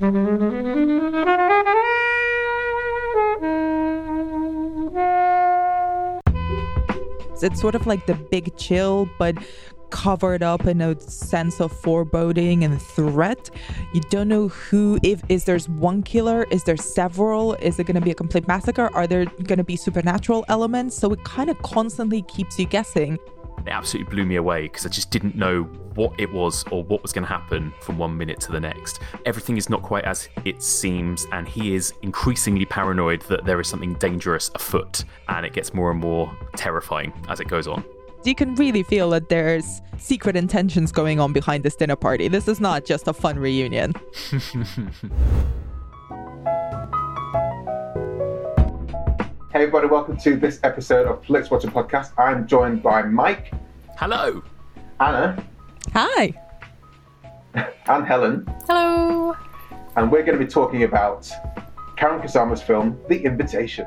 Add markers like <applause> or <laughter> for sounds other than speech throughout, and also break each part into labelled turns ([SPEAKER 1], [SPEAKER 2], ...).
[SPEAKER 1] It's sort of like the big chill, but covered up in a sense of foreboding and threat. You don't know who, if is there's one killer, is there several, is it going to be a complete massacre? Are there going to be supernatural elements? So it kind of constantly keeps you guessing.
[SPEAKER 2] It absolutely blew me away because I just didn't know what it was or what was going to happen from one minute to the next. Everything is not quite as it seems, and he is increasingly paranoid that there is something dangerous afoot, and it gets more and more terrifying as it goes on.
[SPEAKER 1] You can really feel that there's secret intentions going on behind this dinner party. This is not just a fun reunion. <laughs>
[SPEAKER 3] Hey everybody, welcome to this episode of Flix Watcher Podcast. I'm joined by Mike,
[SPEAKER 2] Hello!
[SPEAKER 3] Anna,
[SPEAKER 1] Hi. <laughs>
[SPEAKER 3] and Helen,
[SPEAKER 4] Hello.
[SPEAKER 3] and we're going to be talking about Karyn Kusama's film, The Invitation.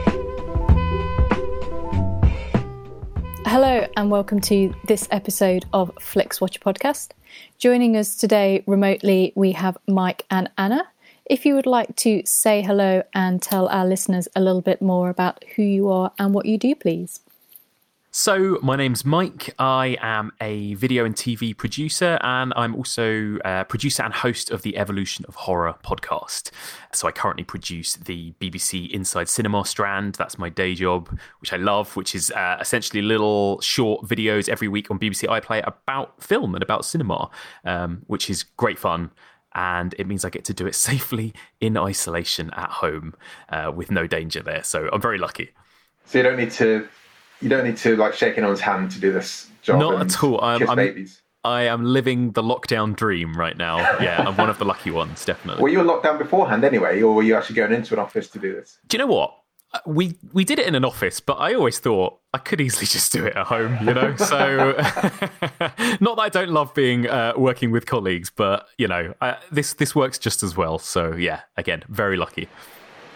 [SPEAKER 4] Hello, and welcome to this episode of Flix Watcher Podcast. Joining us today remotely, we have Mike and Anna. If you would like to say hello and tell our listeners a little bit more about who you are and what you do, please.
[SPEAKER 2] So, my name's Mike. I am a video and TV producer, and I'm also a producer and host of the Evolution of Horror podcast. So, I currently produce the BBC Inside Cinema strand. That's my day job, which I love, which is uh, essentially little short videos every week on BBC iPlayer about film and about cinema, um, which is great fun. And it means I get to do it <laughs> safely in isolation at home uh, with no danger there. So, I'm very lucky.
[SPEAKER 3] So you don't need to, you don't need to like shake anyone's hand to do this job.
[SPEAKER 2] Not at all. I'm-
[SPEAKER 3] kiss
[SPEAKER 2] I'm-
[SPEAKER 3] babies.
[SPEAKER 2] I am living the lockdown dream right now. Yeah, I'm one of the lucky ones, definitely.
[SPEAKER 3] Were you in lockdown beforehand anyway, or were you actually going into an office to do this?
[SPEAKER 2] Do you know what? Uh, We we did it in an office, but I always thought I could easily <laughs> just do it at home, you know. So, <laughs> not that I don't love being uh, working with colleagues, but you know, uh, this this works just as well. So, yeah, again, very lucky.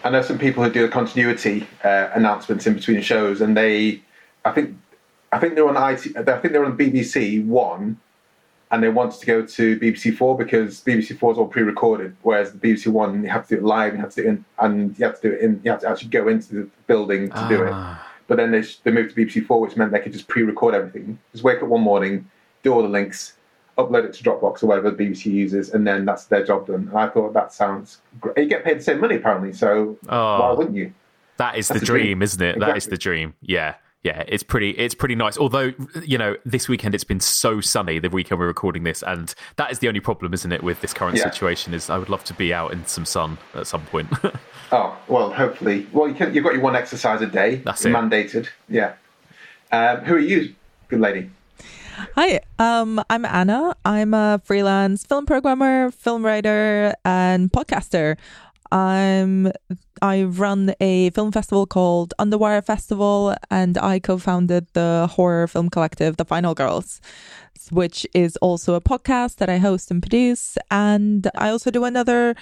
[SPEAKER 3] I know some people who do the continuity uh, announcements in between shows, and they, I think, I think they're on IT. I think they're on BBC One, and they wanted to go to BBC Four because BBC Four is all pre-recorded, whereas the BBC One you have to do it live, you have to do it in, and you have to do it in, you have to actually go into the building to do it. Ah. But then they they moved to BBC Four, which meant they could just pre-record everything. Just wake up one morning, do all the links, upload it to Dropbox or whatever the BBC uses, and then that's their job done. And I thought that sounds great. You get paid the same money apparently, so
[SPEAKER 2] Oh.
[SPEAKER 3] why wouldn't you?
[SPEAKER 2] That is the
[SPEAKER 3] That's the
[SPEAKER 2] dream,
[SPEAKER 3] dream.
[SPEAKER 2] isn't it? That is the dream. Yeah. Yeah, it's pretty it's pretty nice. Although, you know, this weekend it's been so sunny the weekend we're recording this and that is the only problem, isn't it, with this current
[SPEAKER 3] Yeah.
[SPEAKER 2] situation is I would love to be out in some sun at some point. <laughs>
[SPEAKER 3] Oh well, hopefully. Well, you can, you've got your one exercise a day.
[SPEAKER 2] That's it.
[SPEAKER 3] mandated. Yeah. Um, who are you, good lady?
[SPEAKER 1] Hi, um, I'm Anna. I'm a freelance film programmer, film writer, and podcaster. I'm I run a film festival called Underwire Festival, and I co-founded the horror film collective, The Final Girls, which is also a podcast that I host and produce. And I also do another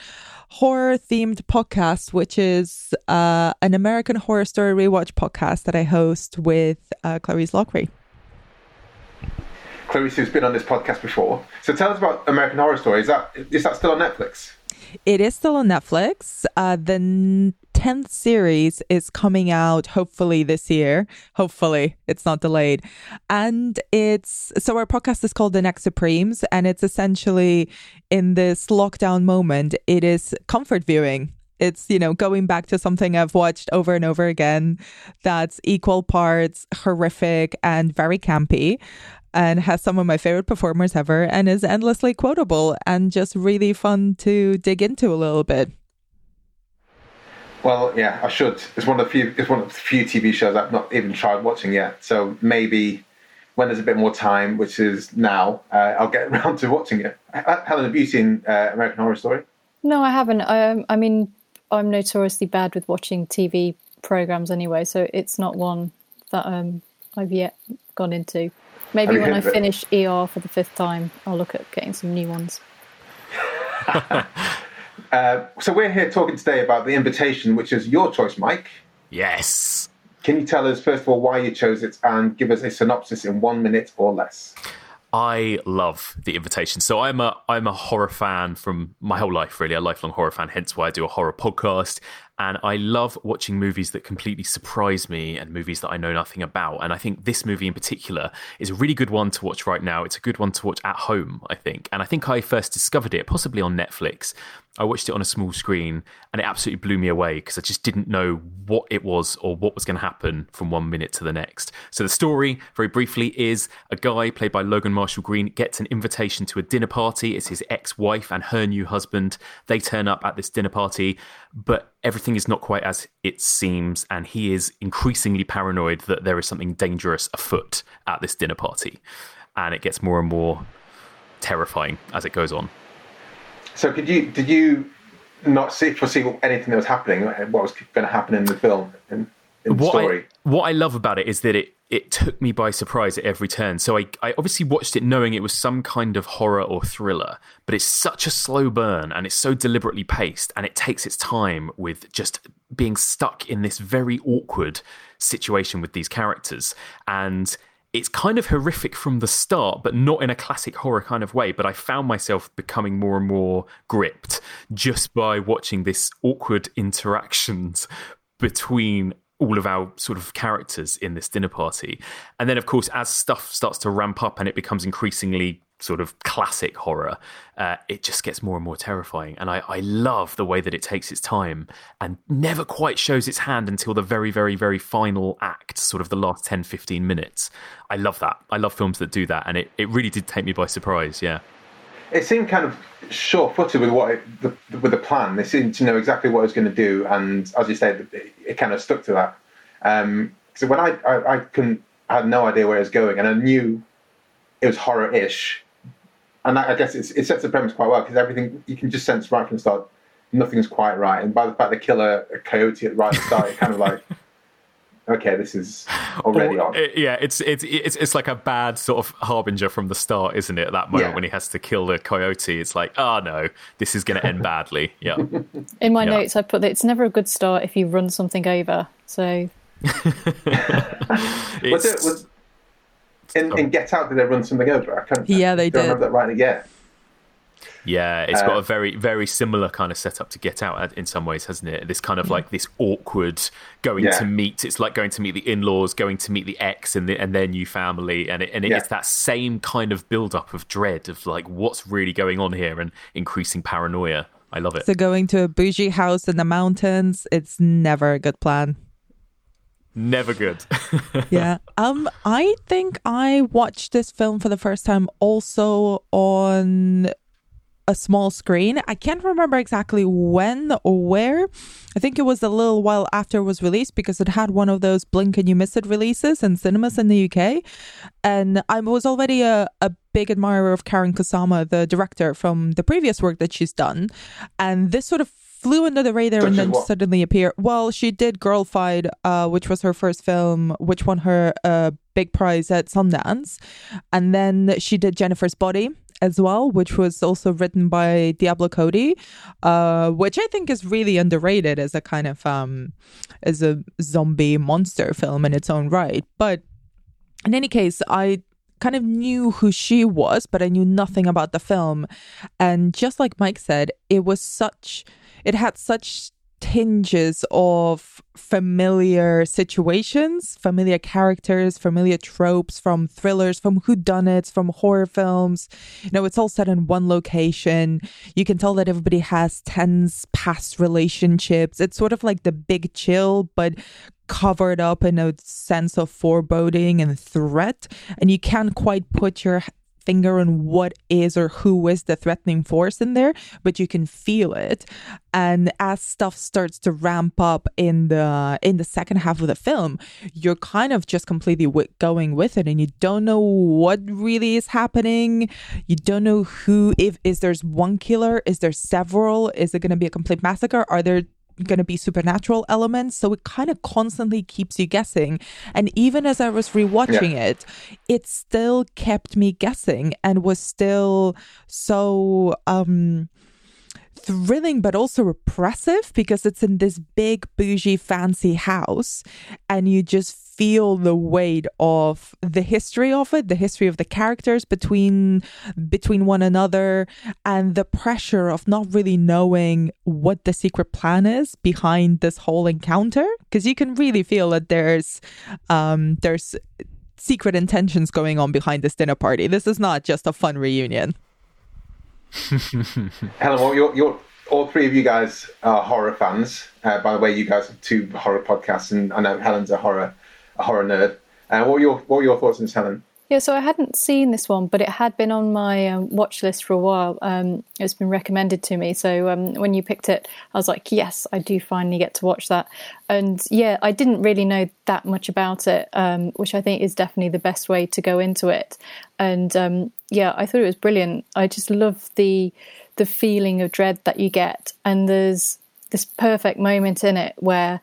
[SPEAKER 1] horror themed podcast, which is uh, an American Horror Story rewatch podcast that I host with uh, Clarisse Loughrey.
[SPEAKER 3] Clarisse, who's been on this podcast before. So tell us about American Horror Story. Is that is that still on Netflix?
[SPEAKER 1] It is still on Netflix. Uh, the n- 10th series is coming out hopefully this year. Hopefully, it's not delayed. And it's so our podcast is called The Next Supremes, and it's essentially in this lockdown moment, it is comfort viewing. It's, you know, going back to something I've watched over and over again that's equal parts horrific and very campy and has some of my favorite performers ever and is endlessly quotable and just really fun to dig into a little bit.
[SPEAKER 3] Well, yeah, I should. It's one of the few. It's one of the few TV shows I've not even tried watching yet. So maybe when there's a bit more time, which is now, uh, I'll get <laughs> around to watching it. Helen, have you seen uh, American Horror Story?
[SPEAKER 4] No, I haven't. Um, I mean, I'm notoriously bad with watching TV programs anyway, so it's not one that um, I've yet gone into. Maybe when I finish ER for the fifth time, I'll look at getting some new ones. <laughs>
[SPEAKER 3] uh, so we're here talking today about the invitation, which is your choice, Mike.
[SPEAKER 2] Yes.
[SPEAKER 3] Can you tell us first of all why you chose it and give us a synopsis in one minute or less?
[SPEAKER 2] I love the invitation. So I'm a I'm a horror fan from my whole life, really, a lifelong horror fan. Hence why I do a horror podcast. And I love watching movies that completely surprise me and movies that I know nothing about. And I think this movie in particular is a really good one to watch right now. It's a good one to watch at home, I think. And I think I first discovered it possibly on Netflix. I watched it on a small screen and it absolutely blew me away because I just didn't know what it was or what was going to happen from one minute to the next. So, the story, very briefly, is a guy played by Logan Marshall Green gets an invitation to a dinner party. It's his ex wife and her new husband. They turn up at this dinner party, but everything is not quite as it seems, and he is increasingly paranoid that there is something dangerous afoot at this dinner party. And it gets more and more terrifying as it goes on.
[SPEAKER 3] So, could you did you not see foresee anything that was happening? What was going to happen in the film? In, in
[SPEAKER 2] what
[SPEAKER 3] story?
[SPEAKER 2] I, what I love about it is that it it took me by surprise at every turn. So I, I obviously watched it knowing it was some kind of horror or thriller, but it's such a slow burn and it's so deliberately paced and it takes its time with just being stuck in this very awkward situation with these characters. And it's kind of horrific from the start, but not in a classic horror kind of way. But I found myself becoming more and more gripped just by watching this awkward interactions <laughs> between all of our sort of characters in this dinner party. And then, of course, as stuff starts to ramp up and it becomes increasingly sort of classic horror, uh, it just gets more and more terrifying. And I, I love the way that it takes its time and never quite shows its hand until the very, very, very final act, sort of the last 10, 15 minutes. I love that. I love films that do that. And it, it really did take me by surprise. Yeah.
[SPEAKER 3] It seemed kind of sure-footed with what it, the, with the plan. They seemed to know exactly what it was going to do, and as you said, it, it kind of stuck to that. Um, so when I, I, I couldn't, I had no idea where it was going, and I knew it was horror-ish and I guess it sets the premise quite well because everything you can just sense right from the start, nothing's quite right. And by the fact they kill a, coyote at right at the start, it kind of like, okay, this is <sighs> already on.
[SPEAKER 2] Eh, yeah, it's it's it's it's like a bad sort of harbinger from the start, isn't it? At that moment yeah. when he has to kill the coyote, it's like, oh no, this is going to end badly. <laughs> Yeah.
[SPEAKER 4] In my yeah. notes, I put that it's never a good start if you run something over. So. <laughs>
[SPEAKER 3] was it was in, in Get Out, did they run something over? I can't.
[SPEAKER 1] Yeah, they
[SPEAKER 3] did.
[SPEAKER 1] Remember
[SPEAKER 3] that right? Yeah.
[SPEAKER 2] Yeah, it's uh, got a very, very similar kind of setup to Get Out in some ways, hasn't it? This kind of like this awkward going yeah. to meet. It's like going to meet the in-laws, going to meet the ex and the, and their new family, and it, and yeah. it's that same kind of build-up of dread of like what's really going on here and increasing paranoia. I love it.
[SPEAKER 1] So going to a bougie house in the mountains, it's never a good plan.
[SPEAKER 2] Never good. <laughs>
[SPEAKER 1] yeah. Um I think I watched this film for the first time also on a small screen. I can't remember exactly when or where. I think it was a little while after it was released because it had one of those blink and you miss it releases in cinemas in the UK. And I was already a, a big admirer of Karyn Kusama, the director from the previous work that she's done. And this sort of flew under the radar and then what? suddenly appeared. Well, she did Girlfight, uh, which was her first film, which won her a big prize at Sundance, and then she did Jennifer's Body as well, which was also written by Diablo Cody, uh, which I think is really underrated as a kind of um, as a zombie monster film in its own right. But in any case, I kind of knew who she was, but I knew nothing about the film. And just like Mike said, it was such it had such tinges of familiar situations, familiar characters, familiar tropes from thrillers, from whodunits, from horror films. You know, it's all set in one location. You can tell that everybody has tense past relationships. It's sort of like the big chill, but covered up in a sense of foreboding and threat. And you can't quite put your finger on what is or who is the threatening force in there, but you can feel it. And as stuff starts to ramp up in the in the second half of the film, you're kind of just completely w- going with it, and you don't know what really is happening. You don't know who if is there's one killer, is there several, is it going to be a complete massacre? Are there going to be supernatural elements. So it kind of constantly keeps you guessing. And even as I was rewatching yeah. it, it still kept me guessing and was still so um thrilling but also repressive because it's in this big bougie fancy house and you just feel the weight of the history of it the history of the characters between between one another and the pressure of not really knowing what the secret plan is behind this whole encounter. Because you can really feel that there's um there's secret intentions going on behind this dinner party. This is not just a fun reunion <laughs>
[SPEAKER 3] Helen, well, you're, you're, all three of you guys are horror fans. Uh, by the way, you guys have two horror podcasts, and I know Helen's a horror a horror nerd. Uh, what, are your, what are your thoughts on this, Helen?
[SPEAKER 4] Yeah, so I hadn't seen this one, but it had been on my um, watch list for a while. Um, it's been recommended to me. So um, when you picked it, I was like, yes, I do finally get to watch that. And yeah, I didn't really know that much about it, um, which I think is definitely the best way to go into it. And um, yeah, I thought it was brilliant. I just love the the feeling of dread that you get, and there's this perfect moment in it where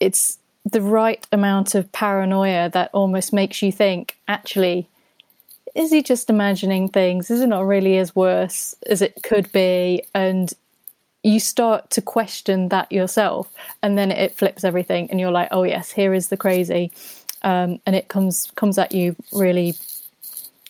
[SPEAKER 4] it's the right amount of paranoia that almost makes you think, actually, is he just imagining things? Is it not really as worse as it could be? And you start to question that yourself, and then it flips everything, and you're like, oh yes, here is the crazy, um, and it comes comes at you really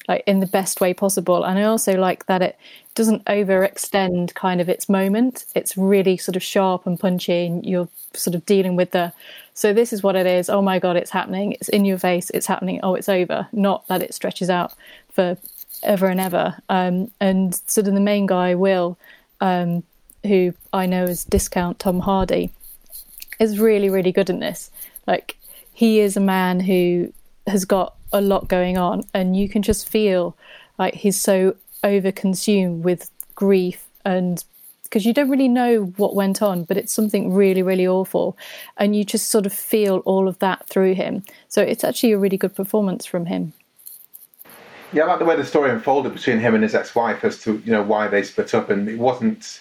[SPEAKER 4] like in the best way possible. And I also like that it doesn't overextend kind of its moment. It's really sort of sharp and punchy, and you're sort of dealing with the so this is what it is. Oh my god, it's happening. It's in your face. It's happening. Oh, it's over. Not that it stretches out for ever and ever. Um, and sort of the main guy, Will, um, who I know as Discount Tom Hardy, is really really good in this. Like he is a man who has got a lot going on, and you can just feel like he's so overconsumed with grief and because you don't really know what went on, but it's something really, really awful. And you just sort of feel all of that through him. So it's actually a really good performance from him.
[SPEAKER 3] Yeah, I like the way the story unfolded between him and his ex-wife as to you know why they split up, and it wasn't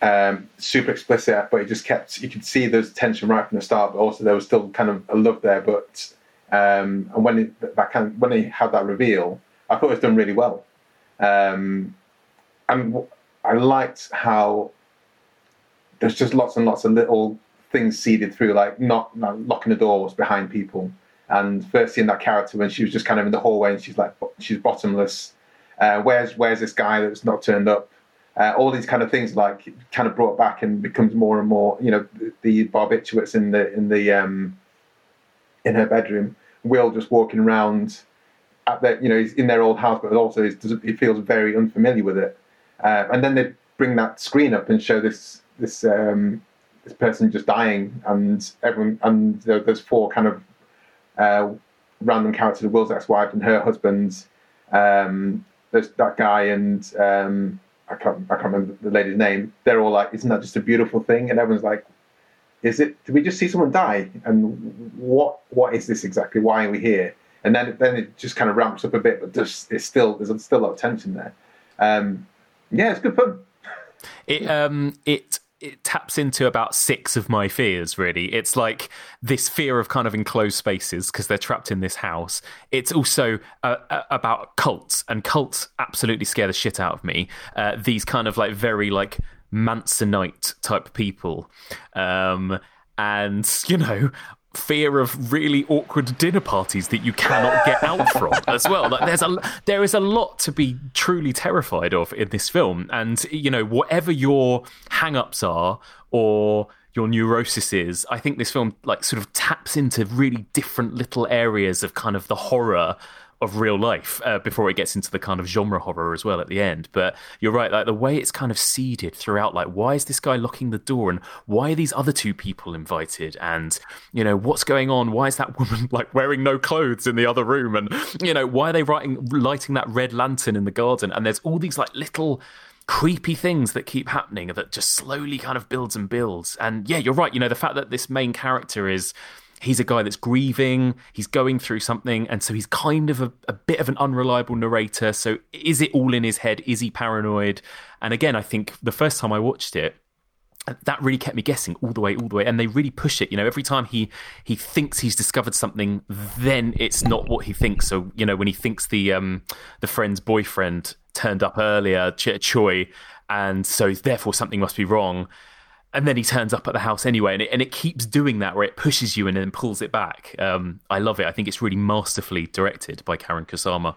[SPEAKER 3] um, super explicit, but it just kept you could see there's tension right from the start, but also there was still kind of a love there. But um, and when that kind of, when they had that reveal, I thought it was done really well. Um, and I liked how there's just lots and lots of little things seeded through, like not, not locking the doors behind people. And first seeing that character when she was just kind of in the hallway and she's like, she's bottomless. Uh, where's where's this guy that's not turned up? Uh, all these kind of things like kind of brought back and becomes more and more. You know, the barbiturates in the in the um, in her bedroom. Will just walking around at that, you know, he's in their old house, but also he feels very unfamiliar with it. Uh, and then they bring that screen up and show this this um, this person just dying, and everyone and there's four kind of uh, random characters: Will's ex-wife and her husband. Um, there's that guy and um, I can't I can't remember the lady's name. They're all like, "Isn't that just a beautiful thing?" And everyone's like, "Is it? Did we just see someone die? And what what is this exactly? Why are we here?" And then then it just kind of ramps up a bit, but just it's still there's still a lot of tension there. Um, yeah, it's good fun.
[SPEAKER 2] It um it it taps into about six of my fears really. It's like this fear of kind of enclosed spaces because they're trapped in this house. It's also uh, uh, about cults and cults absolutely scare the shit out of me. Uh, these kind of like very like mansonite type people. Um, and you know fear of really awkward dinner parties that you cannot get out from as well. Like there's a there is a lot to be truly terrified of in this film, and you know whatever your hang-ups are or your neurosis is, I think this film like sort of taps into really different little areas of kind of the horror of real life uh, before it gets into the kind of genre horror as well at the end. But you're right, like the way it's kind of seeded throughout, like why is this guy locking the door and why are these other two people invited? And you know what's going on? Why is that woman <laughs> like wearing no clothes in the other room? And you know why are they writing lighting that red lantern in the garden? And there's all these like little creepy things that keep happening that just slowly kind of builds and builds. And yeah, you're right. You know the fact that this main character is he's a guy that's grieving, he's going through something, and so he's kind of a, a, bit of an unreliable narrator. So is it all in his head? Is he paranoid? And again, I think the first time I watched it, that really kept me guessing all the way, all the way, and they really push it. You know, every time he he thinks he's discovered something, then it's not what he thinks. So you know, when he thinks the um the friend's boyfriend turned up earlier, Ch- Choi, and so therefore something must be wrong and then he turns up at the house anyway, and it, and it keeps doing that where it pushes you and then pulls it back. Um, I love it. I think it's really masterfully directed by Karyn Kusama.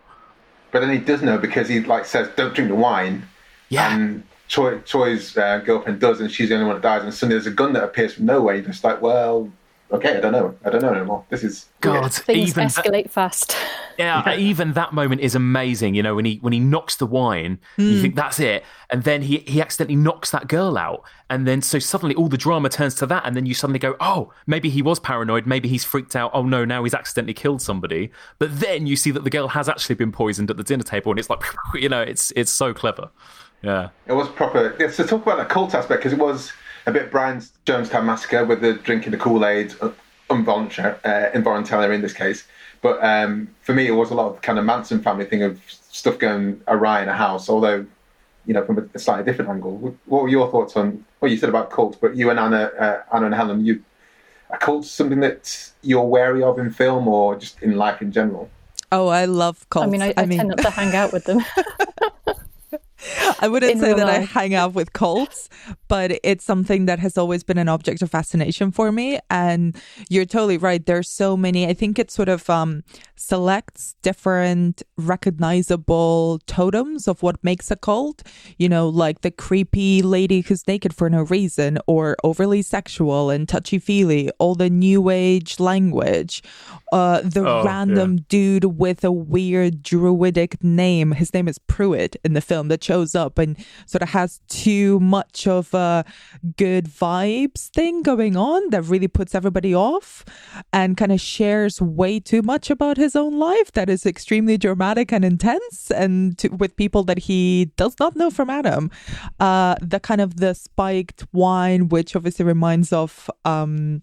[SPEAKER 3] But then he does know because he like says, "Don't drink the wine."
[SPEAKER 2] Yeah.
[SPEAKER 3] And Choi, Choi's uh, girlfriend does, and she's the only one that dies. And suddenly there's a gun that appears from nowhere. You're just like, well, okay, I don't know. I don't know anymore. This is
[SPEAKER 2] God.
[SPEAKER 4] Things
[SPEAKER 2] even
[SPEAKER 4] escalate
[SPEAKER 2] that,
[SPEAKER 4] fast. <laughs>
[SPEAKER 2] Yeah, even that moment is amazing. You know, when he when he knocks the wine, mm. you think that's it, and then he he accidentally knocks that girl out, and then so suddenly all the drama turns to that, and then you suddenly go, oh, maybe he was paranoid, maybe he's freaked out. Oh no, now he's accidentally killed somebody. But then you see that the girl has actually been poisoned at the dinner table, and it's like, <laughs> you know, it's it's so clever. Yeah,
[SPEAKER 3] it was proper. Yeah, so talk about the cult aspect because it was a bit of Brian's Jonestown Massacre with the drinking the Kool Aid, uh, involuntary, uh, involuntarily in this case but um, for me, it was a lot of kind of Manson family thing of stuff going awry in a house. Although, you know, from a slightly different angle. What were your thoughts on what you said about cults? But you and Anna, uh, Anna and Helen, you a cult something that you're wary of in film or just in life in general?
[SPEAKER 1] Oh, I love cults.
[SPEAKER 4] I mean, I, I, I mean... tend not to hang out with them. <laughs>
[SPEAKER 1] I wouldn't say that life. I hang out with cults, but it's something that has always been an object of fascination for me. And you're totally right. There's so many. I think it sort of um, selects different recognizable totems of what makes a cult. You know, like the creepy lady who's naked for no reason, or overly sexual and touchy feely, all the new age language, uh, the oh, random yeah. dude with a weird druidic name. His name is Pruitt in the film that shows up and sort of has too much of a good vibes thing going on that really puts everybody off and kind of shares way too much about his own life that is extremely dramatic and intense and to, with people that he does not know from Adam. Uh, the kind of the spiked wine, which obviously reminds of um,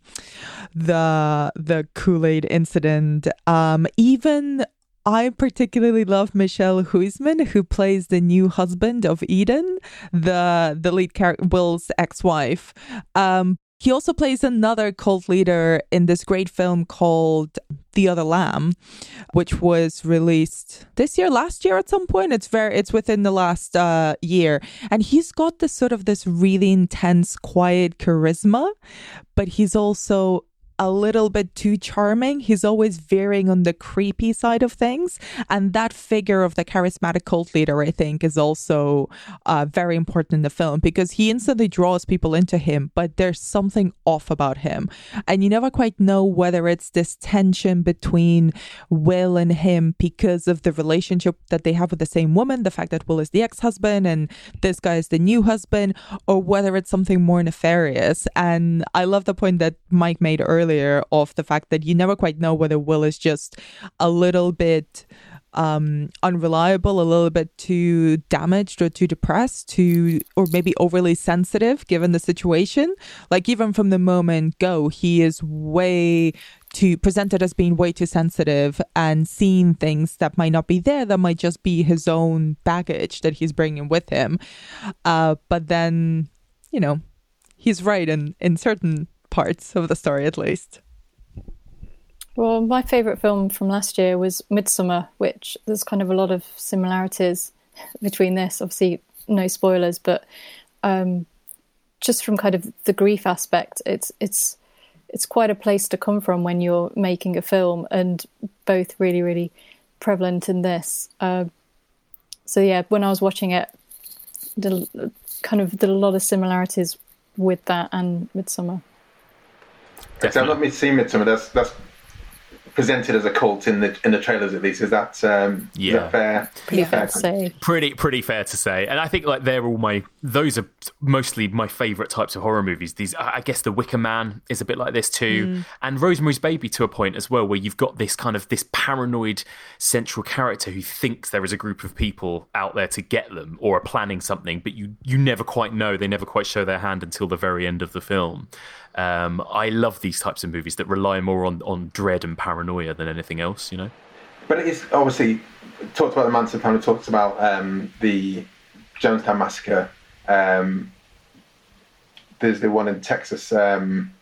[SPEAKER 1] the the Kool Aid incident. Um, even I particularly love Michiel Huisman, who plays the new husband of Eden, the the lead character, Will's ex-wife. Um, he also plays another cult leader in this great film called The Other Lamb, which was released this year, last year at some point. It's very, it's within the last uh, year, and he's got this sort of this really intense, quiet charisma, but he's also a little bit too charming. He's always veering on the creepy side of things. And that figure of the charismatic cult leader, I think, is also uh, very important in the film because he instantly draws people into him, but there's something off about him. And you never quite know whether it's this tension between Will and him because of the relationship that they have with the same woman, the fact that Will is the ex husband and this guy is the new husband, or whether it's something more nefarious. And I love the point that Mike made earlier earlier of the fact that you never quite know whether Will is just a little bit um unreliable a little bit too damaged or too depressed to or maybe overly sensitive given the situation. Like even from the moment go he is way too presented as being way too sensitive and seeing things that might not be there that might just be his own baggage that he's bringing with him. Uh but then you know he's right in in certain parts of the story at least.
[SPEAKER 4] Well, my favourite film from last year was Midsommar, which there's kind of a lot of similarities between this. Obviously, no spoilers, but um, just from kind of the grief aspect, it's it's it's quite a place to come from when you're making a film, and both really really prevalent in this. Uh, so yeah, when I was watching it, kind of did a lot of similarities with that and Midsommar.
[SPEAKER 3] So I've not been seeing Midsommar. That's that's presented as a cult in the in the trailers at least. Is that um,
[SPEAKER 2] Yeah.
[SPEAKER 3] is that fair?
[SPEAKER 4] Pretty fair to say.
[SPEAKER 2] pretty pretty fair to say and i think like they're all my those are mostly my favorite types of horror movies these i guess the wicker man is a bit like this too and rosemary's baby to a point as well where you've got this kind of this paranoid central character who thinks there is a group of people out there to get them or are planning something but you you never quite know they never quite show their hand until the very end of the film um, I love these types of movies that rely more on, on dread and paranoia than anything else, you know?
[SPEAKER 3] But it is obviously talked about the Manson family. Talks about um, the Jonestown massacre. Um, there's the one in Texas. Um,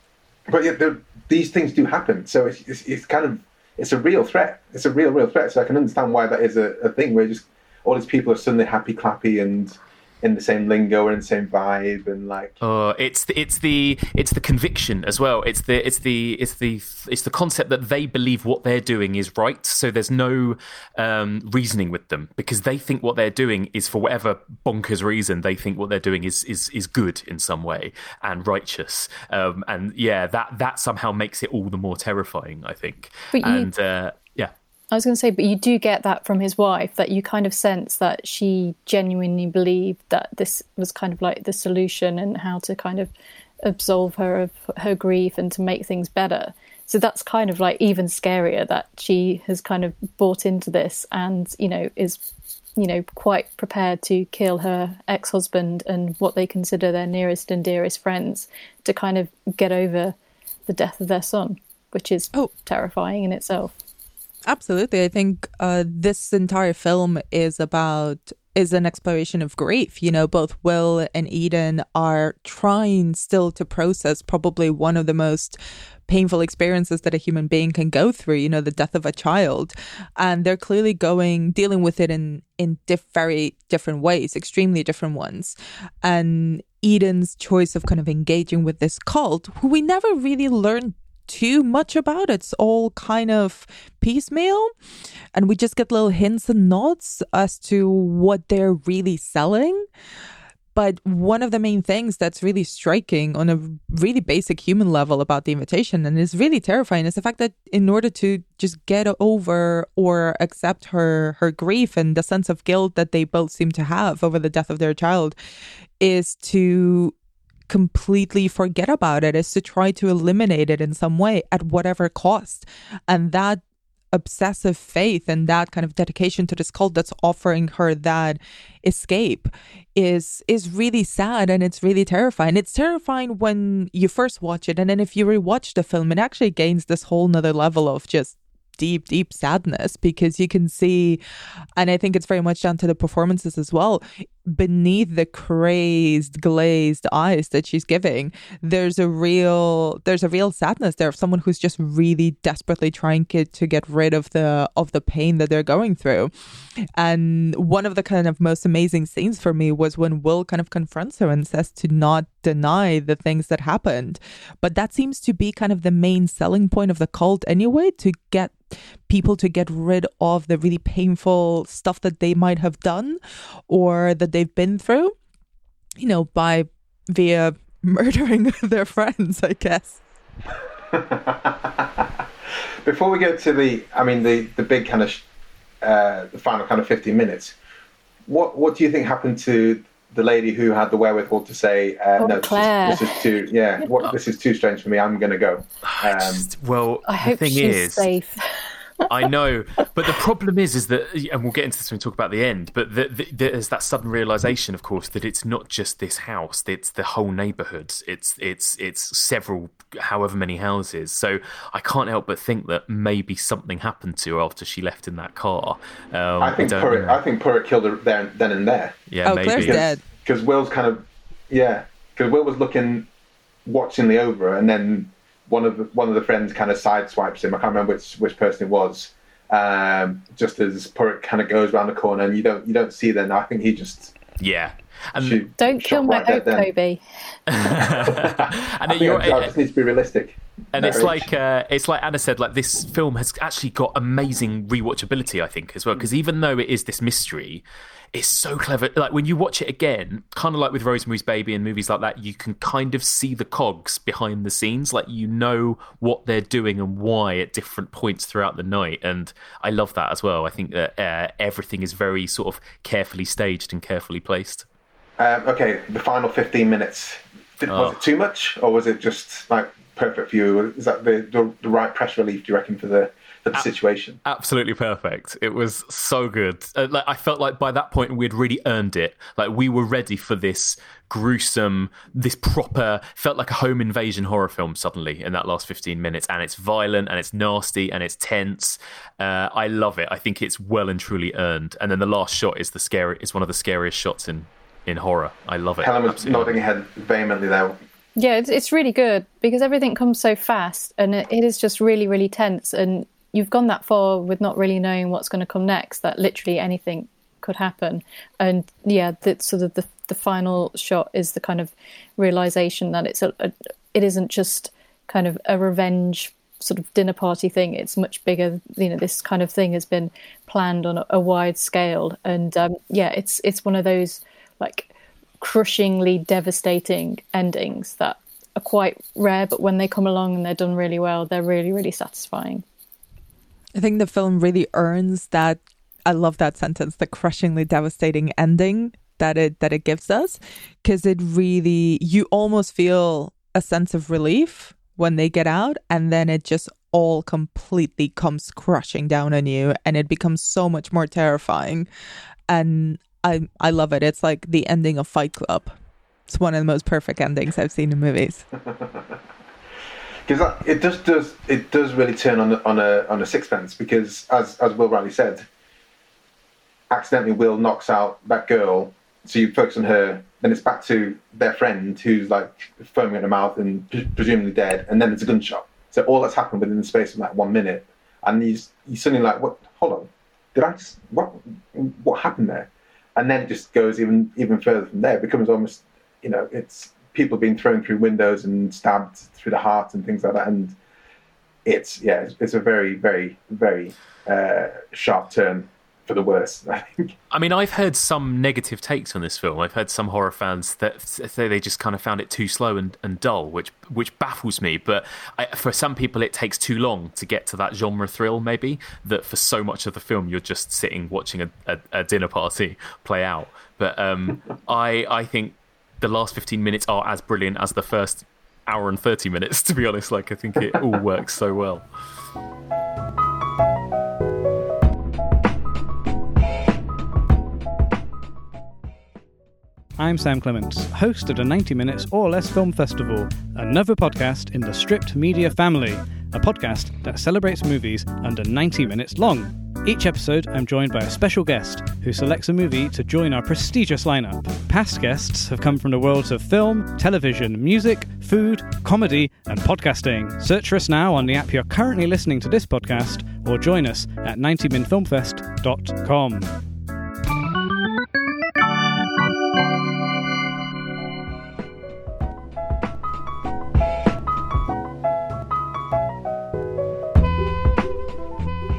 [SPEAKER 3] but yeah, these things do happen. So it's, it's, it's kind of it's a real threat. It's a real real threat. So I can understand why that is a, a thing where just all these people are suddenly happy clappy and in the same lingo and in the same vibe and like
[SPEAKER 2] Uh, it's the, it's the it's the conviction as well. It's the it's the it's the it's the concept that they believe what they're doing is right. So there's no um, reasoning with them because they think what they're doing is for whatever bonkers reason they think what they're doing is is is good in some way and righteous. Um, and yeah, that that somehow makes it all the more terrifying. I think.
[SPEAKER 4] But you-
[SPEAKER 2] and uh, yeah.
[SPEAKER 4] I was going to say, but you do get that from his wife that you kind of sense that she genuinely believed that this was kind of like the solution and how to kind of absolve her of her grief and to make things better. So that's kind of like even scarier that she has kind of bought into this and, you know, is, you know, quite prepared to kill her ex husband and what they consider their nearest and dearest friends to kind of get over the death of their son, which is
[SPEAKER 1] Oh.
[SPEAKER 4] terrifying in itself.
[SPEAKER 1] Absolutely. I think uh, this entire film is about is an exploration of grief. You know, both Will and Eden are trying still to process probably one of the most painful experiences that a human being can go through, you know, the death of a child. And they're clearly going dealing with it in in diff- very different ways, extremely different ones. And Eden's choice of kind of engaging with this cult, who we never really learned too much about. It's all kind of piecemeal, and we just get little hints and nods as to what they're really selling. But one of the main things that's really striking on a really basic human level about the invitation and is really terrifying is the fact that in order to just get over or accept her her grief and the sense of guilt that they both seem to have over the death of their child is to completely forget about it is to try to eliminate it in some way at whatever cost and that obsessive faith and that kind of dedication to this cult that's offering her that escape is is really sad and it's really terrifying it's terrifying when you first watch it and then if you rewatch the film it actually gains this whole nother level of just deep, deep sadness because you can see, and I think it's very much down to the performances as well. Beneath the crazed, glazed eyes that she's giving, there's a real, there's a real sadness there of someone who's just really desperately trying to, get rid of the of the pain that they're going through. And one of the kind of most amazing scenes for me was when Will kind of confronts her and says to not deny the things that happened. But that seems to be kind of the main selling point of the cult anyway, to get people to get rid of the really painful stuff that they might have done or that they've been through, you know, by via murdering <laughs> their friends, I guess. <laughs>
[SPEAKER 3] Before we go to the, I mean, the the big kind of, sh- uh, the final kind of fifteen minutes. What what do you think happened to the lady who had the wherewithal to say, uh,
[SPEAKER 4] Oh,
[SPEAKER 3] "No, this
[SPEAKER 4] Claire.
[SPEAKER 3] is, this is too, yeah, what this is too strange for me. I'm going to go." <sighs> Um,
[SPEAKER 2] Just- well,
[SPEAKER 4] I
[SPEAKER 2] the
[SPEAKER 4] hope
[SPEAKER 2] thing
[SPEAKER 4] she's
[SPEAKER 2] is,
[SPEAKER 4] safe.
[SPEAKER 2] I know, but the problem is, is that, and we'll get into this when we talk about the end. But the, the, there's that sudden realization, of course, that it's not just this house; it's the whole neighborhood. It's it's it's several, however many houses. So I can't help but think that maybe something happened to her after she left in that car. Um,
[SPEAKER 3] I think
[SPEAKER 2] don't
[SPEAKER 3] Pruitt,
[SPEAKER 2] know.
[SPEAKER 3] I think Pruitt killed her there, then and there.
[SPEAKER 2] yeah,
[SPEAKER 1] Oh,
[SPEAKER 2] maybe.
[SPEAKER 1] Claire's dead.
[SPEAKER 3] Because Will's kind of, yeah, because Will was looking, watching the over, and then one of the, one of the friends kind of sideswipes him. I can't remember which which person it was. Um, just as Pruitt kind of goes around the corner, and you don't you don't see them. I think he just
[SPEAKER 2] Yeah, and
[SPEAKER 3] shoot,
[SPEAKER 4] Don't
[SPEAKER 3] shot
[SPEAKER 4] kill my
[SPEAKER 3] right there
[SPEAKER 4] hope,
[SPEAKER 3] then.
[SPEAKER 4] Kobe. <laughs>
[SPEAKER 2] and
[SPEAKER 3] I,
[SPEAKER 2] you're,
[SPEAKER 3] I just need to be realistic.
[SPEAKER 2] and it's like uh, it's like Anna said, like this film has actually got amazing rewatchability. I think as well because even though it is this mystery, it's so clever. Like when you watch it again, kind of like with Rosemary's Baby and movies like that, you can kind of see the cogs behind the scenes. Like you know what they're doing and why at different points throughout the night. And I love that as well. I think that uh, everything is very sort of carefully staged and carefully placed.
[SPEAKER 3] Um, okay, the final 15 minutes. Did,
[SPEAKER 2] Oh.
[SPEAKER 3] Was it too much, or was it just like perfect for you? Is that the, the, the right press relief, do you reckon, for the, for the situation?
[SPEAKER 2] absolutely perfect. It was so good. Uh, like I felt like by that point we'd really earned it. Like we were ready for this gruesome, this proper felt like a home invasion horror film suddenly in that last 15 minutes and it's violent and it's nasty and it's tense. Uh, I love it. I think it's well and truly earned. And then the last shot is the scary is one of the scariest shots in in horror. I love it.
[SPEAKER 3] Helen was
[SPEAKER 2] Absolutely.
[SPEAKER 3] nodding her head vehemently there.
[SPEAKER 4] Yeah, it's, it's really good because everything comes so fast and it, it is just really, really tense. And you've gone that far with not really knowing what's going to come next, that literally anything could happen. And yeah, that sort of the, the final shot is the kind of realization that it's a, a it isn't just kind of a revenge sort of dinner party thing. It's much bigger. You know, this kind of thing has been planned on a, a wide scale. And um, yeah, it's it's one of those like crushingly devastating endings that are quite rare, but when they come along and they're done really well, they're really, really satisfying.
[SPEAKER 1] I think the film really earns that. I love that sentence, the crushingly devastating ending that it that it gives us, because it really you almost feel a sense of relief when they get out, and then it just all completely comes crushing down on you, and it becomes so much more terrifying. And I I love it. It's like the ending of Fight Club. It's one of the most perfect endings I've seen in movies. <laughs>
[SPEAKER 3] because it just does it does really turn on on a on a sixpence because as as Will Riley said, accidentally Will knocks out that girl, so you focus on her. Then it's back to their friend who's like foaming at the mouth and pre- presumably dead, and then it's a gunshot. So all that's happened within the space of like one minute, and he's he's suddenly like, "What? Hold on, did I just what? What happened there?" And then it just goes even even further from there. It becomes almost, you know, it's people being thrown through windows and stabbed through the heart and things like that. And it's yeah, it's, it's a very very very uh, sharp turn for the worse. <laughs> I think.
[SPEAKER 2] I mean, I've heard some negative takes on this film. I've heard some horror fans that say they just kind of found it too slow and, and dull, which which baffles me. But I, for some people, it takes too long to get to that genre thrill. Maybe that for so much of the film, you're just sitting watching a, a, a dinner party play out. But um, <laughs> I I think the last 15 minutes are as brilliant as the first hour and 30 minutes. <laughs> To be honest, like I think it all <laughs> works so well.
[SPEAKER 5] I'm Sam Clements, host of the 90 Minutes or Less Film Festival, another podcast in the Stripped Media family, a podcast that celebrates movies under 90 minutes long. Each episode, I'm joined by a special guest who selects a movie to join our prestigious lineup. Past guests have come from the worlds of film, television, music, food, comedy, and podcasting. Search for us now on the app you're currently listening to this podcast or join us at 90minfilmfest.com.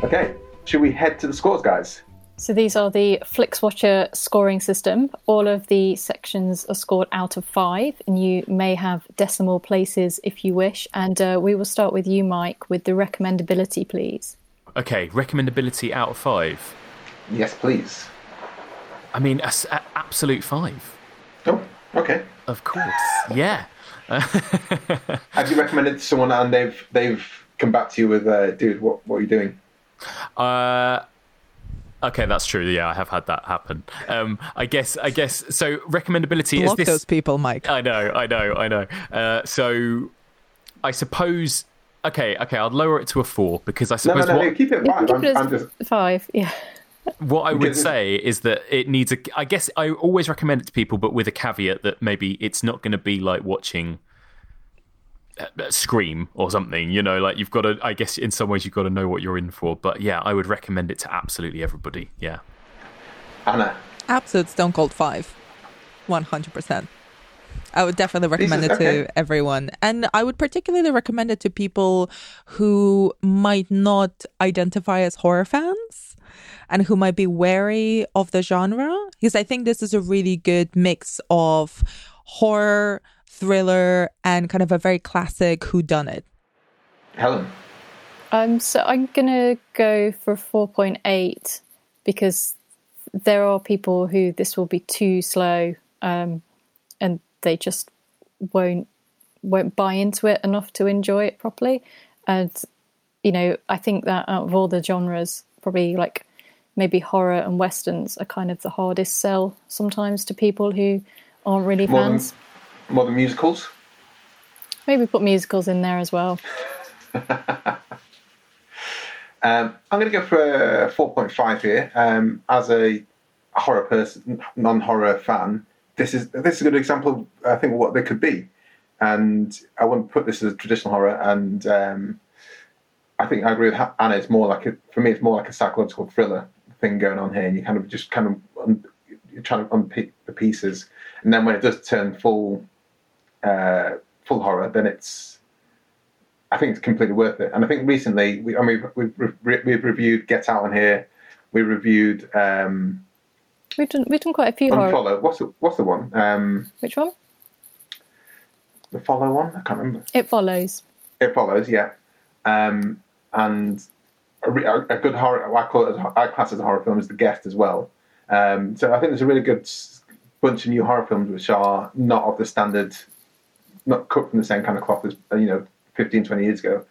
[SPEAKER 3] Okay, should we head to the scores, guys?
[SPEAKER 4] So these are the FlixWatcher scoring system. All of the sections are scored out of five, and you may have decimal places if you wish. And uh, we will start with you, Mike, with the recommendability, please.
[SPEAKER 2] Okay, recommendability out of five.
[SPEAKER 3] Yes, please.
[SPEAKER 2] I mean, a s- a- absolute five.
[SPEAKER 3] Oh, okay.
[SPEAKER 2] Of course, yeah. <laughs>
[SPEAKER 3] Have you recommended to someone and they've they've come back to you with, uh, dude, what what are you doing?
[SPEAKER 2] Uh, okay, that's true. Yeah, I have had that happen. Um, I guess. I guess. So recommendability
[SPEAKER 1] Block
[SPEAKER 2] is this.
[SPEAKER 1] those people, Mike.
[SPEAKER 2] I know. I know. I know. Uh, so I suppose. Okay. Okay. I'll lower it to a four because I suppose
[SPEAKER 3] no, no,
[SPEAKER 2] what,
[SPEAKER 3] no, keep it
[SPEAKER 4] You
[SPEAKER 3] five.
[SPEAKER 4] can
[SPEAKER 3] I'm, I'm just
[SPEAKER 4] five, yeah.
[SPEAKER 2] what I would say is that it needs a. I guess I always recommend it to people, but with a caveat that maybe it's not going to be like watching. Uh, Scream or something, you know, like you've got to. I guess in some ways you've got to know what you're in for. But yeah, I would recommend it to absolutely everybody. Yeah.
[SPEAKER 3] Anna.
[SPEAKER 1] Absolute Stone Cold 5. 100%. I would definitely recommend
[SPEAKER 3] Decent,
[SPEAKER 1] it
[SPEAKER 3] okay.
[SPEAKER 1] to everyone. And I would particularly recommend it to people who might not identify as horror fans and who might be wary of the genre. Because I think this is a really good mix of horror, thriller, and kind of a very classic whodunit.
[SPEAKER 3] Helen.
[SPEAKER 4] Um, so I'm gonna go for 4.8 because there are people who this will be too slow, um, and they just won't won't buy into it enough to enjoy it properly. And you know, I think that out of all the genres, probably like maybe horror and westerns are kind of the hardest sell sometimes to people who aren't really
[SPEAKER 3] More than,
[SPEAKER 4] fans.
[SPEAKER 3] more than musicals.
[SPEAKER 4] Maybe put musicals in there as well. <laughs>
[SPEAKER 3] Um, I'm going to go for a 4.5 here. Um, as a horror person, non-horror fan, this is this is a good example. Of, I think what they could be, and I wouldn't put this as a traditional horror. And um, I think I agree with Anna. It's more like a, for me, it's more like a psychological thriller thing going on here, and you kind of just kind of un, you're trying to unpick the pieces, and then when it does turn full uh, full horror, then it's I think it's completely worth it. And I think recently, we, I mean, we've, we've, we've reviewed Get Out on here. We reviewed um,
[SPEAKER 4] We've done we've done quite a few horror.
[SPEAKER 3] Unfollow. What's the, what's the one? Um,
[SPEAKER 4] Which one?
[SPEAKER 3] the Follow one? I can't remember.
[SPEAKER 4] It follows.
[SPEAKER 3] It follows, yeah. Um, and a, re- a, a good horror, I call it, I class as a horror film, is The Guest as well. Um, so I think there's a really good bunch of new horror films which are not of the standard, not cut from the same kind of cloth as, you know, 15, 20 years ago,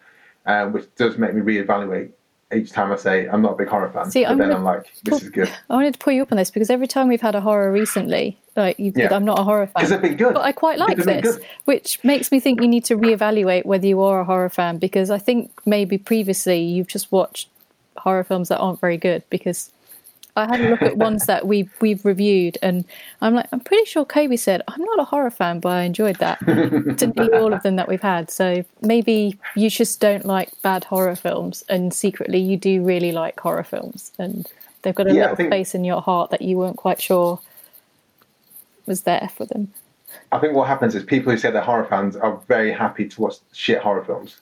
[SPEAKER 3] uh, which does make me reevaluate each time I say I'm not a big horror fan.
[SPEAKER 4] See,
[SPEAKER 3] but
[SPEAKER 4] I'm
[SPEAKER 3] then I'm like, this
[SPEAKER 4] put-
[SPEAKER 3] is good.
[SPEAKER 4] I wanted to pull you up on this because every time we've had a horror recently, like
[SPEAKER 3] Yeah.
[SPEAKER 4] I'm not a horror fan.
[SPEAKER 3] Because they've been good.
[SPEAKER 4] But I quite like
[SPEAKER 3] Because
[SPEAKER 4] this, which makes me think you need to reevaluate whether you are a horror fan because I think maybe previously you've just watched horror films that aren't very good because I had a look at ones that we we've reviewed and I'm like I'm pretty sure Kobe said I'm not a horror fan but I enjoyed that to nearly <laughs> all of them that we've had so maybe you just don't like bad horror films and secretly you do really like horror films and they've got a
[SPEAKER 3] Yeah,
[SPEAKER 4] little
[SPEAKER 3] think-
[SPEAKER 4] place in your heart that you weren't quite sure was there for them.
[SPEAKER 3] I think what happens is people who say they're horror fans are very happy to watch shit horror films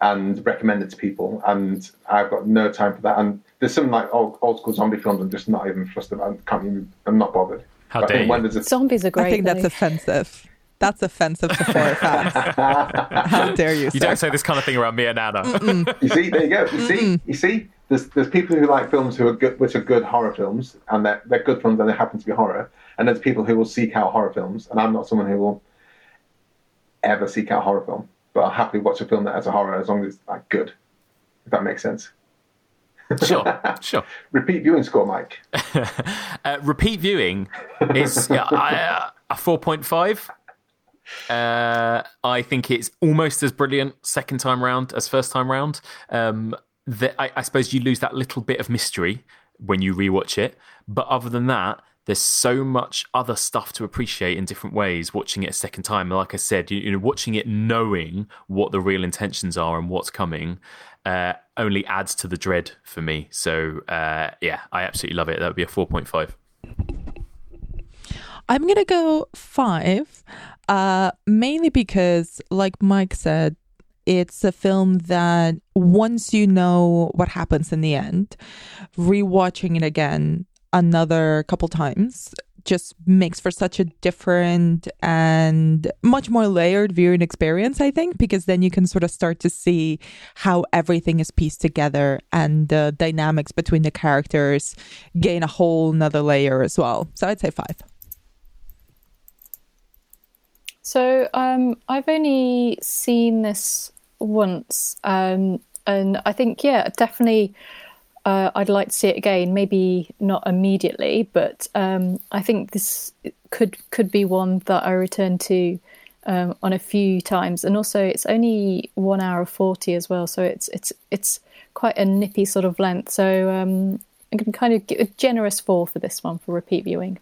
[SPEAKER 3] and recommend it to people. And I've got no time for that. And there's some like old, old school zombie films I'm just not even fussed about. I can't even, I'm not bothered.
[SPEAKER 2] How
[SPEAKER 3] But
[SPEAKER 2] dare
[SPEAKER 3] think
[SPEAKER 2] you.
[SPEAKER 3] there's a,
[SPEAKER 4] Zombies are great.
[SPEAKER 1] I think that's offensive. That's offensive to horror fans. <laughs> How dare you,
[SPEAKER 2] You
[SPEAKER 1] sir?
[SPEAKER 2] don't say this kind of thing around me and Anna. <laughs>
[SPEAKER 3] you see, there you go. You see, you see, there's there's people who like films who are good, which are good horror films, and they're, they're good films, and they happen to be horror. And there's people who will seek out horror films, and I'm not someone who will ever seek out a horror film, but I'll happily watch a film that has a horror as long as it's like good. If that makes sense.
[SPEAKER 2] Sure, <laughs> sure.
[SPEAKER 3] Repeat viewing score, Mike. <laughs>
[SPEAKER 2] Uh, repeat viewing is yeah, I, uh, a 4.5. Uh, I think it's almost as brilliant second time round as first time round. Um, the, I, I suppose you lose that little bit of mystery when you rewatch it, but other than that, there's so much other stuff to appreciate in different ways watching it a second time. Like I said, you, you know, watching it knowing what the real intentions are and what's coming uh, only adds to the dread for me. So uh, yeah, I absolutely love it. That would be a 4.5.
[SPEAKER 1] I'm gonna go five, uh, mainly because, like Mike said, it's a film that once you know what happens in the end, rewatching it again another couple times just makes for such a different and much more layered viewing experience, I think, because then you can sort of start to see how everything is pieced together and the dynamics between the characters gain a whole nother layer as well. So I'd say five.
[SPEAKER 4] So um, I've only seen this once, um, and I think yeah, definitely. Uh, I'd like to see it again. Maybe not immediately, but um, I think this could could be one that I return to um, on a few times. And also, it's only one hour forty as well, so it's it's it's quite a nippy sort of length. So um, I can kind of give a generous four for this one for repeat viewing.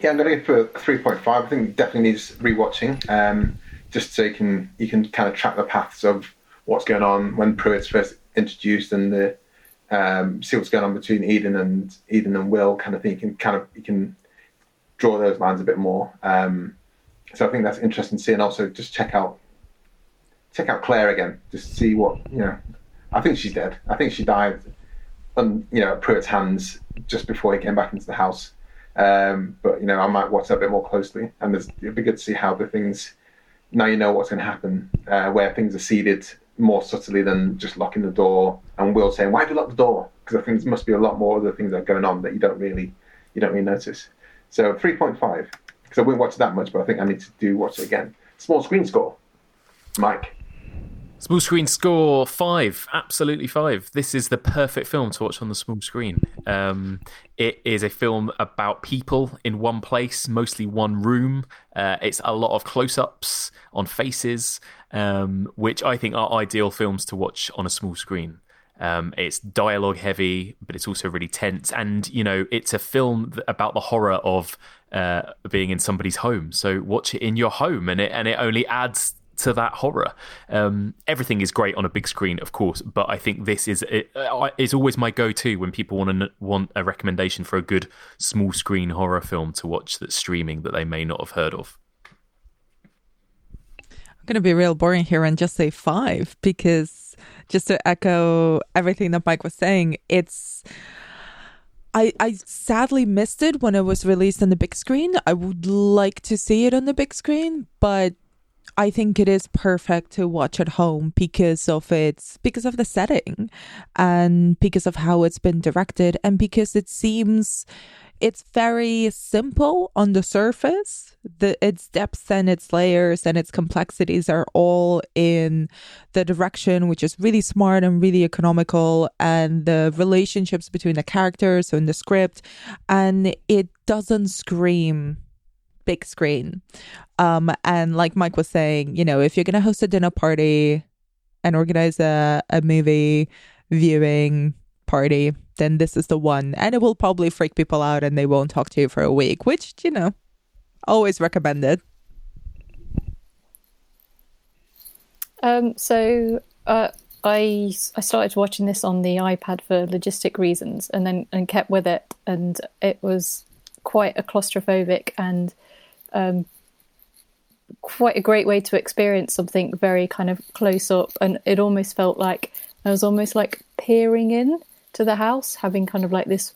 [SPEAKER 3] Yeah, I'm going to for three point five. I think it definitely needs rewatching, um, just so you can you can kind of track the paths of what's going on when Pruitt's first introduced and the um, see what's going on between Eden and Eden and Will kind of thing. You can kind of you can draw those lines a bit more. Um, so I think that's interesting to see, and also just check out check out Claire again, just see what you know. I think she's dead. I think she died, on you know, at Pruitt's hands just before he came back into the house. Um, but you know, I might watch that a bit more closely, and it'd be good to see how the things. Now you know what's going to happen, uh, where things are seeded more subtly than just locking the door, and Will saying, "Why do you lock the door?" Because I think there must be a lot more other things that are going on that you don't really you don't really notice. So three point five because I wouldn't watch it that much, but I think I need to do watch it again. Small screen score, Mike.
[SPEAKER 2] Small screen score five, absolutely five. This is the perfect film to watch on the small screen. Um, it is a film about people in one place, mostly one room. Uh, it's a lot of close ups on faces, um, which I think are ideal films to watch on a small screen. Um, it's dialogue heavy, but it's also really tense. And, you know, it's a film about the horror of uh, being in somebody's home. So watch it in your home, and it and it only adds to that horror. Um, everything is great on a big screen, of course, but I think this is it, uh, is always my go-to when people want to want a recommendation for a good small screen horror film to watch that's streaming that they may not have heard of.
[SPEAKER 1] I'm going to be real boring here and just say five because just to echo everything that Mike was saying, it's. I, I sadly missed it when it was released on the big screen. I would like to see it on the big screen, but I think it is perfect to watch at home because of its because of the setting and because of how it's been directed and because it seems it's very simple on the surface. The its depths and its layers and its complexities are all in the direction which is really smart and really economical and the relationships between the characters and the script and it doesn't scream big screen. Um, and like Mike was saying, you know, if you're going to host a dinner party and organize a, a movie viewing party, then this is the one. And it will probably freak people out and they won't talk to you for a week, which, you know, always recommended.
[SPEAKER 4] Um, so uh, I I started watching this on the iPad for logistic reasons, and then and kept with it, and it was quite a claustrophobic and um, quite a great way to experience something very kind of close up, and it almost felt like I was almost like peering in to the house, having kind of like this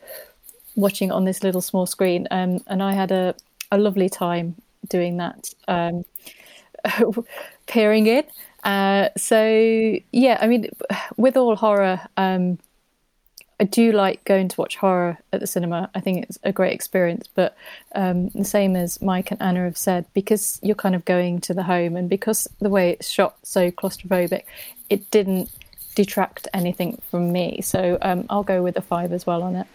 [SPEAKER 4] watching on this little small screen. Um, and I had a, a lovely time doing that, um, <laughs> peering in. Uh, so yeah, I mean, with all horror, um, I do like going to watch horror at the cinema. I think it's a great experience. But um, the same as Mike and Anna have said, because you're kind of going to the home and because the way it's shot so claustrophobic, it didn't detract anything from me. So um, I'll go with a five as well on it.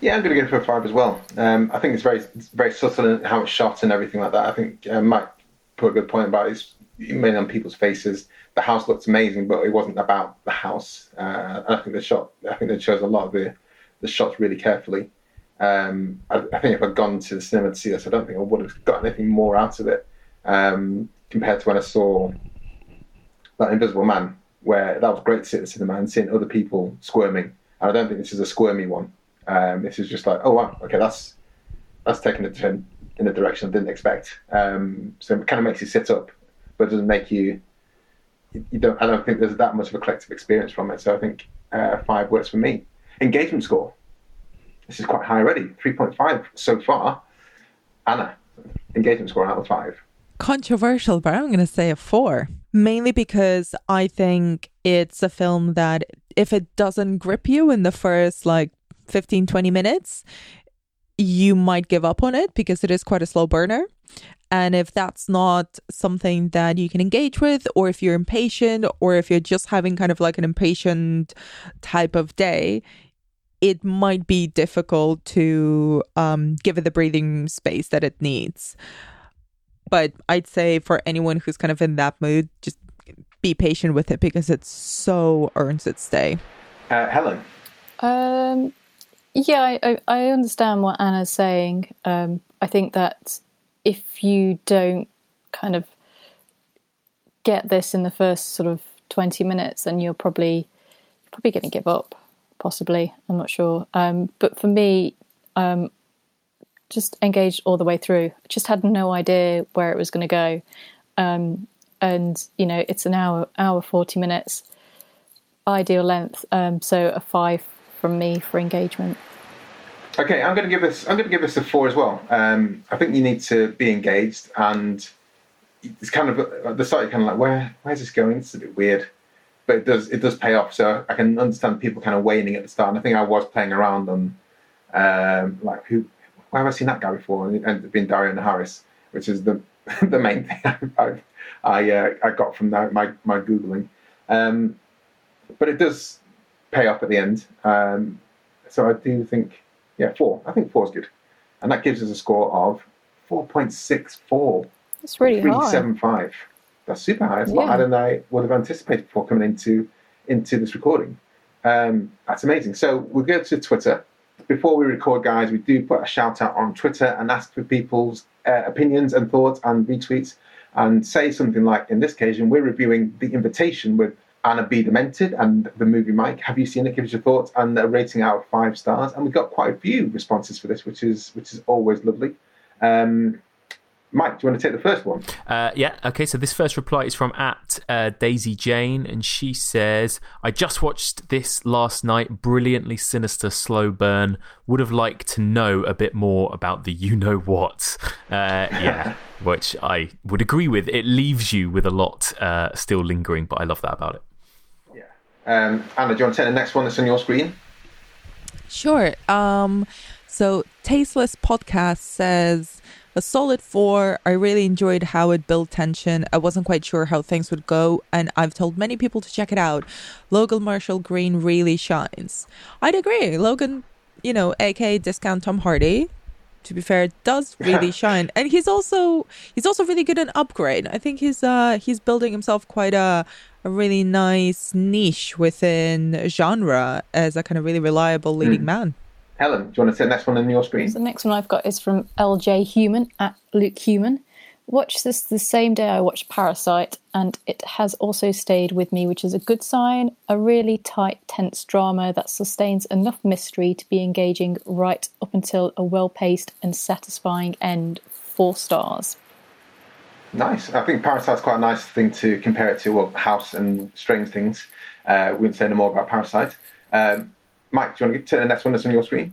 [SPEAKER 3] Yeah, I'm going to go for a five as well. Um, I think it's very it's very subtle in how it's shot and everything like that. I think uh, Mike put a good point about it. It's mainly on people's faces the house looked amazing, but it wasn't about the house. Uh, I think the shot, I think they chose a lot of the, the shots really carefully. Um, I, I, think if I'd gone to the cinema to see this, I don't think I would have got anything more out of it um, compared to when I saw that Invisible Man, where that was great to see at the cinema and seeing other people squirming. And I don't think this is a squirmy one. Um, this is just like, oh wow, okay, that's that's taken a turn in a direction I didn't expect. Um, so it kind of makes you sit up, but it doesn't make you you don't. I don't think there's that much of a collective experience from it. So I think uh, five works for me. Engagement score. This is quite high already. Three point five so far. Anna, engagement score out of five.
[SPEAKER 1] Controversial, but I'm going to say a four. Mainly because I think it's a film that if it doesn't grip you in the first like 15, 20 minutes, you might give up on it because it is quite a slow burner. And if that's not something that you can engage with, or if you're impatient, or if you're just having kind of like an impatient type of day, it might be difficult to um, give it the breathing space that it needs. But I'd say for anyone who's kind of in that mood, just be patient with it because it so earns its day.
[SPEAKER 3] Uh, Helen.
[SPEAKER 4] Um, yeah, I, I understand what Anna's saying. Um, I think that if you don't kind of get this in the first sort of 20 minutes, then you're probably probably going to give up. Possibly, I'm not sure. Um, but for me, um, just engaged all the way through. Just had no idea where it was going to go, um, and you know, it's an hour, hour forty minutes, ideal length. Um, so a five from me for engagement.
[SPEAKER 3] Okay, I'm going to give this. I'm going to give this a four as well. Um, I think you need to be engaged, and it's kind of at the start. You're kind of like, where, where's this going? It's a bit weird, but it does, it does pay off. So I can understand people kind of waning at the start. And I think I was playing around on, um, like, who, where have I seen that guy before? And it ended up being Daario Naharis, which is the <laughs> the main thing <laughs> I I, uh, I got from that, my my googling. Um, but it does pay off at the end. Um, so I do think yeah, four. I think four is good. And that gives us a score of 4.64.
[SPEAKER 4] It's really high.
[SPEAKER 3] 375. That's super high. Lot
[SPEAKER 4] Yeah.
[SPEAKER 3] higher than I would have anticipated before coming into into this recording. Um, that's amazing. So we'll go to Twitter. Before we record, guys, we do put a shout out on Twitter and ask for people's uh, opinions and thoughts and retweets and say something like, in this occasion, we're reviewing The Invitation with Anna B. Demented and the movie Mike. Have you seen it? Give us your thoughts and a rating out of five stars. And we've got quite a few responses for this, which is which is always lovely. Um, Mike, do you want to take the first one?
[SPEAKER 2] Uh, yeah, okay, so this first reply is from at uh, Daisy Jane, and she says, I just watched this last night. Brilliantly sinister, slow burn. Would have liked to know a bit more about the you know what. <laughs> Uh, yeah, <laughs> which I would agree with. It leaves you with a lot uh, still lingering, but I love that about it.
[SPEAKER 3] Um, Anna, do you want to take the next one that's on your screen?
[SPEAKER 1] Sure. Um, so Tasteless Podcast says a solid four. I really enjoyed how it built tension. I wasn't quite sure how things would go, and I've told many people to check it out. Logan Marshall Green really shines. I'd agree. Logan, you know, aka Discount Tom Hardy, to be fair, does really <laughs> shine, and he's also he's also really good at Upgrade. I think he's uh he's building himself quite a a really nice niche within genre as a kind of really reliable leading man.
[SPEAKER 3] Helen, do you want to say the next one on your screen?
[SPEAKER 4] The next one I've got is from LJ Human at Luke Human. Watched this the same day I watched Parasite, and it has also stayed with me, which is a good sign. A really tight, tense drama that sustains enough mystery to be engaging right up until a well paced and satisfying end. Four stars.
[SPEAKER 3] Nice. I think Parasite's quite a nice thing to compare it to. Well, House and Strange Things. Uh, we won't say no more about Parasite. Um, Mike, do you want to turn the next one that's on your screen?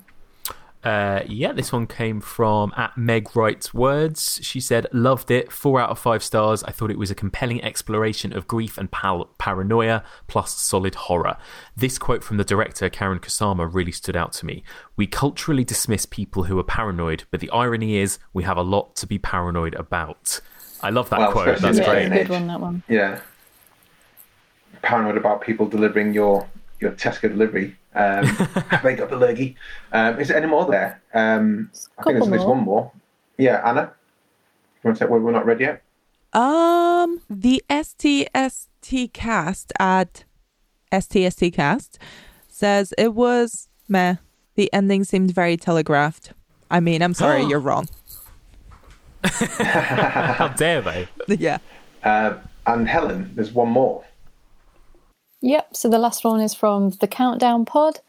[SPEAKER 2] Uh, yeah, this one came from at Meg Writes Words. She said, Loved it. Four out of five stars. I thought it was a compelling exploration of grief and pal- paranoia, plus solid horror. This quote from the director, Karyn Kusama, really stood out to me. We culturally dismiss people who are paranoid, but the irony is we have a lot to be paranoid about. I love that
[SPEAKER 3] Well,
[SPEAKER 2] quote. That's
[SPEAKER 3] in
[SPEAKER 4] yeah,
[SPEAKER 2] great.
[SPEAKER 4] good one, that one.
[SPEAKER 3] Yeah. Paranoid about people delivering your, your Tesco delivery. Um, have they got the lurgy? Um, is there any more there? Um, I think there's
[SPEAKER 4] couple
[SPEAKER 3] at least one more. Yeah, Anna? You want to say well, we're not ready yet?
[SPEAKER 1] Um, the STST cast at STST cast says it was meh. The ending seemed very telegraphed. I mean, I'm sorry, <gasps> you're wrong. <laughs>
[SPEAKER 2] How dare they? <laughs>
[SPEAKER 1] yeah.
[SPEAKER 3] Uh, and Helen, there's one more.
[SPEAKER 4] Yep, so the last one is from the Countdown Pod.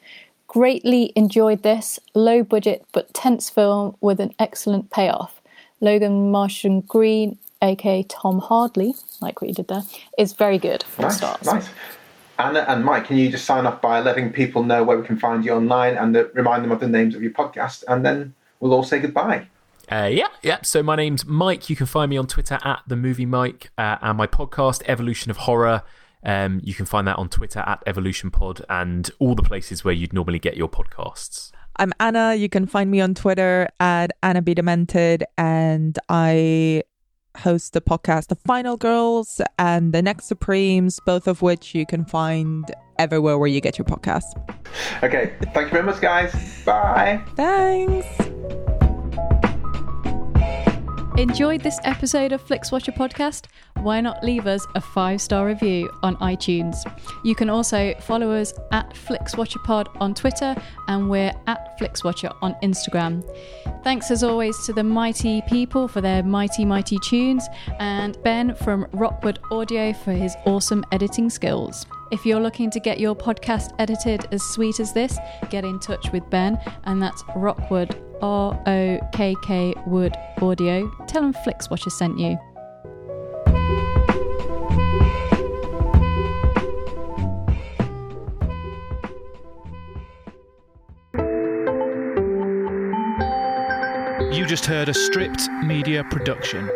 [SPEAKER 4] Greatly enjoyed this. Low budget but tense film with an excellent payoff. Logan Martian Green, aka Tom Hardley, like what you did there, is very good. Four
[SPEAKER 3] Nice,
[SPEAKER 4] stars.
[SPEAKER 3] nice. Anna and Mike, can you just sign off by letting people know where we can find you online and uh, remind them of the names of your podcast, and then we'll all say goodbye.
[SPEAKER 2] Uh, yeah, yeah. So my name's Mike. You can find me on Twitter at the movie Mike, uh, and my podcast Evolution of Horror. Um, you can find that on Twitter at Evolution Pod and all the places where you'd normally get your podcasts.
[SPEAKER 1] I'm Anna. You can find me on Twitter at Anna Be Demented, and I host the podcast The Final Girls and The Next Supremes, both of which you can find everywhere where you get your podcasts.
[SPEAKER 3] Okay, thank you very much, guys. Bye.
[SPEAKER 1] Thanks.
[SPEAKER 4] Enjoyed this episode of Flixwatcher Podcast? Why not leave us a five star review on iTunes? You can also follow us at FlixWatcherPod on Twitter and we're at FlixWatcher on Instagram. Thanks as always to the mighty people for their mighty, mighty tunes and Ben from Rokkwood Audio for his awesome editing skills. If you're looking to get your podcast edited as sweet as this, get in touch with Ben, and that's Rokkwood,
[SPEAKER 6] R O K K Wood Audio. Tell him Flixwatcher sent you.
[SPEAKER 7] You just heard a stripped media production.